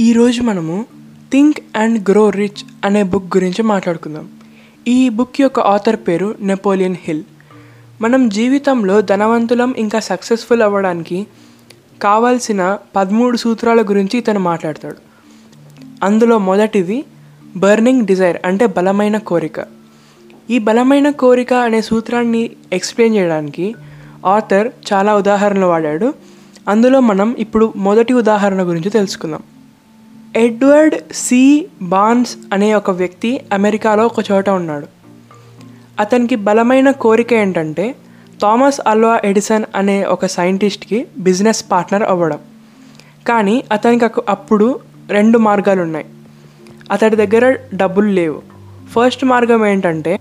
ఈరోజు మనము think and grow rich అనే బుక్ గురించి మాట్లాడుకుందాం. ఈ బుక్ యొక్క ఆథర్ పేరు నెపోలియన్ హిల్ మనం జీవితంలో ధనవంతులం ఇంకా సక్సెస్ఫుల్ అవ్వడానికి కావాల్సిన పదమూడు సూత్రాల గురించి ఇతను మాట్లాడతాడు. అందులో మొదటిది బర్నింగ్ డిజైర్ అంటే బలమైన కోరిక. ఈ బలమైన కోరిక అనే సూత్రాన్ని ఎక్స్ప్లెయిన్ చేయడానికి ఆథర్ చాలా ఉదాహరణలు వాడాడు. అందులో మనం ఇప్పుడు మొదటి ఉదాహరణ గురించి తెలుసుకుందాం. Edward C. బాన్స్ అనే ఒక వ్యక్తి అమెరికాలో ఒక చోట ఉన్నాడు. అతనికి బలమైన కోరిక ఏంటంటే థామస్ అల్వా ఎడిసన్ అనే ఒక సైంటిస్ట్కి బిజినెస్ పార్ట్నర్ అవ్వడం. కానీ అతనికి అప్పుడు రెండు మార్గాలు ఉన్నాయి అతడి దగ్గర డబ్బులు లేవు. ఫస్ట్ మార్గం ఏంటంటే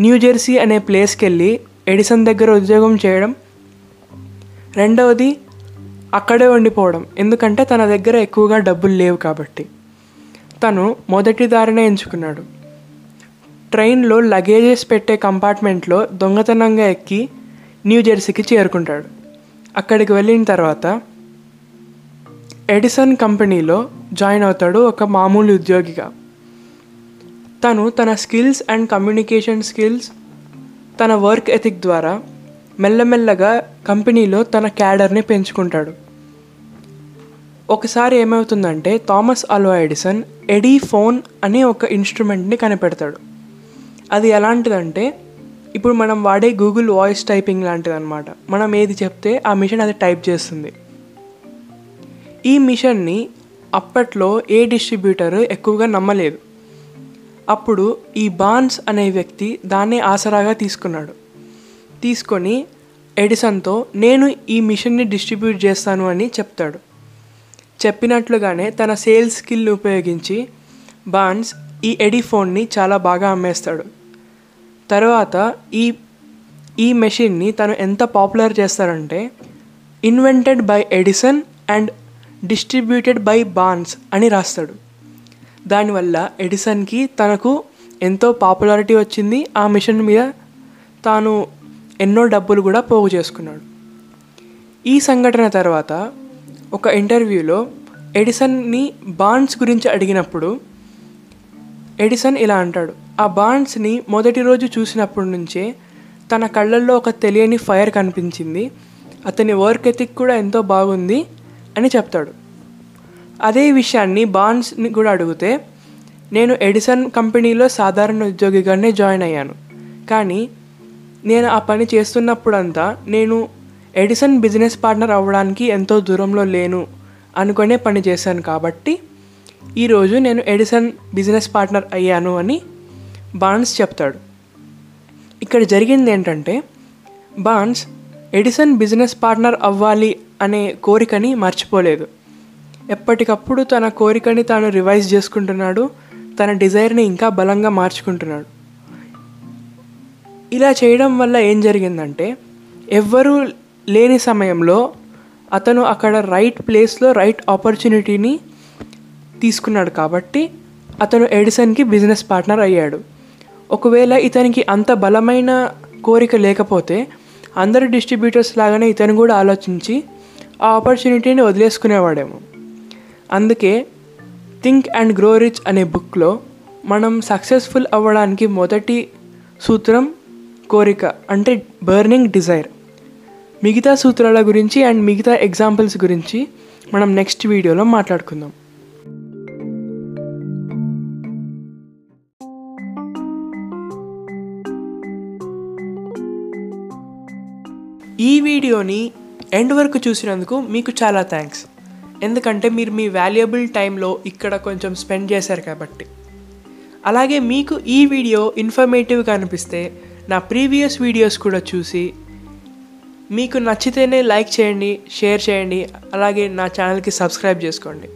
న్యూజెర్సీ అనే ప్లేస్కి వెళ్ళి ఎడిసన్ దగ్గర ఉద్యోగం చేయడం. రెండవది అక్కడే ఉండిపోవడం. ఎందుకంటే తన దగ్గర ఎక్కువగా డబ్బులు లేవు కాబట్టి. తను మొదటి దారినే ఎంచుకున్నాడు. ట్రైన్లో లగేజెస్ పెట్టే కంపార్ట్మెంట్లో దొంగతనంగా ఎక్కి న్యూ జెర్సీకి చేరుకుంటాడు. అక్కడికి వెళ్ళిన తర్వాత ఎడిసన్ కంపెనీలో జాయిన్ అవుతాడు ఒక మామూలు ఉద్యోగిగా. తను తన స్కిల్స్ అండ్ కమ్యూనికేషన్ స్కిల్స్ తన వర్క్ ఎథిక్ ద్వారా మెల్లమెల్లగా కంపెనీలో తన క్యాడర్ని పెంచుకుంటాడు. ఒకసారి ఏమవుతుందంటే థామస్ అల్వా ఎడిసన్ ఎడీ ఫోన్ అనే ఒక ఇన్స్ట్రుమెంట్ని కనిపెడతాడు. అది ఎలాంటిదంటే ఇప్పుడు మనం వాడే గూగుల్ వాయిస్ టైపింగ్ లాంటిది అనమాట మనం ఏది చెప్తే ఆ మిషన్ అది టైప్ చేస్తుంది. ఈ మిషన్ని అప్పట్లో ఏ డిస్ట్రిబ్యూటర్ ఎక్కువగా నమ్మలేదు. అప్పుడు ఈ బాన్స్ అనే వ్యక్తి దాన్ని ఆసరాగా తీసుకున్నాడు. తీసుకొని ఎడిసన్తో నేను ఈ మిషన్ని డిస్ట్రిబ్యూట్ చేస్తాను అని చెప్తాడు. చెప్పినట్లుగానే తన సేల్స్ స్కిల్ ఉపయోగించి బాన్స్ ఈ ఎడిఫోన్ని చాలా బాగా అమ్మేస్తాడు. తర్వాత ఈ ఈ మెషిన్ని తను ఎంత పాపులర్ చేస్తారంటే invented by Edison and distributed by Barnes అని రాస్తాడు. దానివల్ల ఎడిసన్కి తనకు ఎంతో పాపులారిటీ వచ్చింది. ఆ మిషన్ మీద తాను ఎన్నో డబ్బులు కూడా పోగు చేసుకున్నాడు. ఈ సంఘటన తర్వాత ఒక ఇంటర్వ్యూలో ఎడిసన్ని బాండ్స్ గురించి అడిగినప్పుడు ఎడిసన్ ఇలా అంటాడు ఆ బాండ్స్ని మొదటి రోజు చూసినప్పటి నుంచే తన కళ్ళల్లో ఒక తెలియని ఫైర్ కనిపించింది. అతని వర్క్ ఎథిక్ కూడా ఎంతో బాగుంది అని చెప్తాడు. అదే విషయాన్ని బాన్స్ని కూడా అడిగితే నేను ఎడిసన్ కంపెనీలో సాధారణ ఉద్యోగిగానే జాయిన్ అయ్యాను. కానీ నేను ఆ పని చేస్తున్నప్పుడంతా నేను ఎడిసన్ బిజినెస్ పార్ట్నర్ అవ్వడానికి ఎంతో దూరంలో లేను అనుకునే పని చేశాను కాబట్టి ఈరోజు నేను ఎడిసన్ బిజినెస్ పార్ట్నర్ అయ్యాను అని బాన్స్ చెప్తాడు. ఇక్కడ జరిగింది ఏంటంటే బాన్స్ ఎడిసన్ బిజినెస్ పార్ట్నర్ అవ్వాలి అనే కోరికని మర్చిపోలేదు. ఎప్పటికప్పుడు తన కోరికని తాను రివైజ్ చేసుకుంటున్నాడు తన డిజైర్ని ఇంకా బలంగా మార్చుకుంటున్నాడు. ఇలా చేయడం వల్ల ఏం జరిగిందంటే ఎవ్వరూ లేని సమయంలో అతను అక్కడ రైట్ ప్లేస్లో రైట్ ఆపర్చునిటీని తీసుకున్నాడు కాబట్టి అతను ఎడిసన్కి బిజినెస్ పార్ట్నర్ అయ్యాడు. ఒకవేళ ఇతనికి అంత బలమైన కోరిక లేకపోతే అందరు డిస్ట్రిబ్యూటర్స్ లాగానే ఇతను కూడా ఆలోచించి ఆ ఆపర్చునిటీని వదిలేసుకునేవాడేమో. అందుకే థింక్ అండ్ గ్రో రిచ్ అనే బుక్లో మనం సక్సెస్ఫుల్ అవ్వడానికి మొదటి సూత్రం కోరిక అంటే బర్నింగ్ డిజైర్. మిగతా సూత్రాల గురించి అండ్ మిగతా ఎగ్జాంపుల్స్ గురించి మనం నెక్స్ట్ వీడియోలో మాట్లాడుకుందాం. ఈ వీడియోని ఎండ్ వరకు చూసినందుకు మీకు చాలా థ్యాంక్స్. ఎందుకంటే మీరు మీ వాల్యుయబుల్ టైంలో ఇక్కడ కొంచెం స్పెండ్ చేశారు కాబట్టి. అలాగే మీకు ఈ వీడియో ఇన్ఫర్మేటివ్గా అనిపిస్తే నా ప్రీవియస్ వీడియోస్ కూడా చూసి మీకు నచ్చితేనే లైక్ చేయండి షేర్ చేయండి అలాగే నా ఛానల్కి సబ్స్క్రైబ్ చేసుకోండి.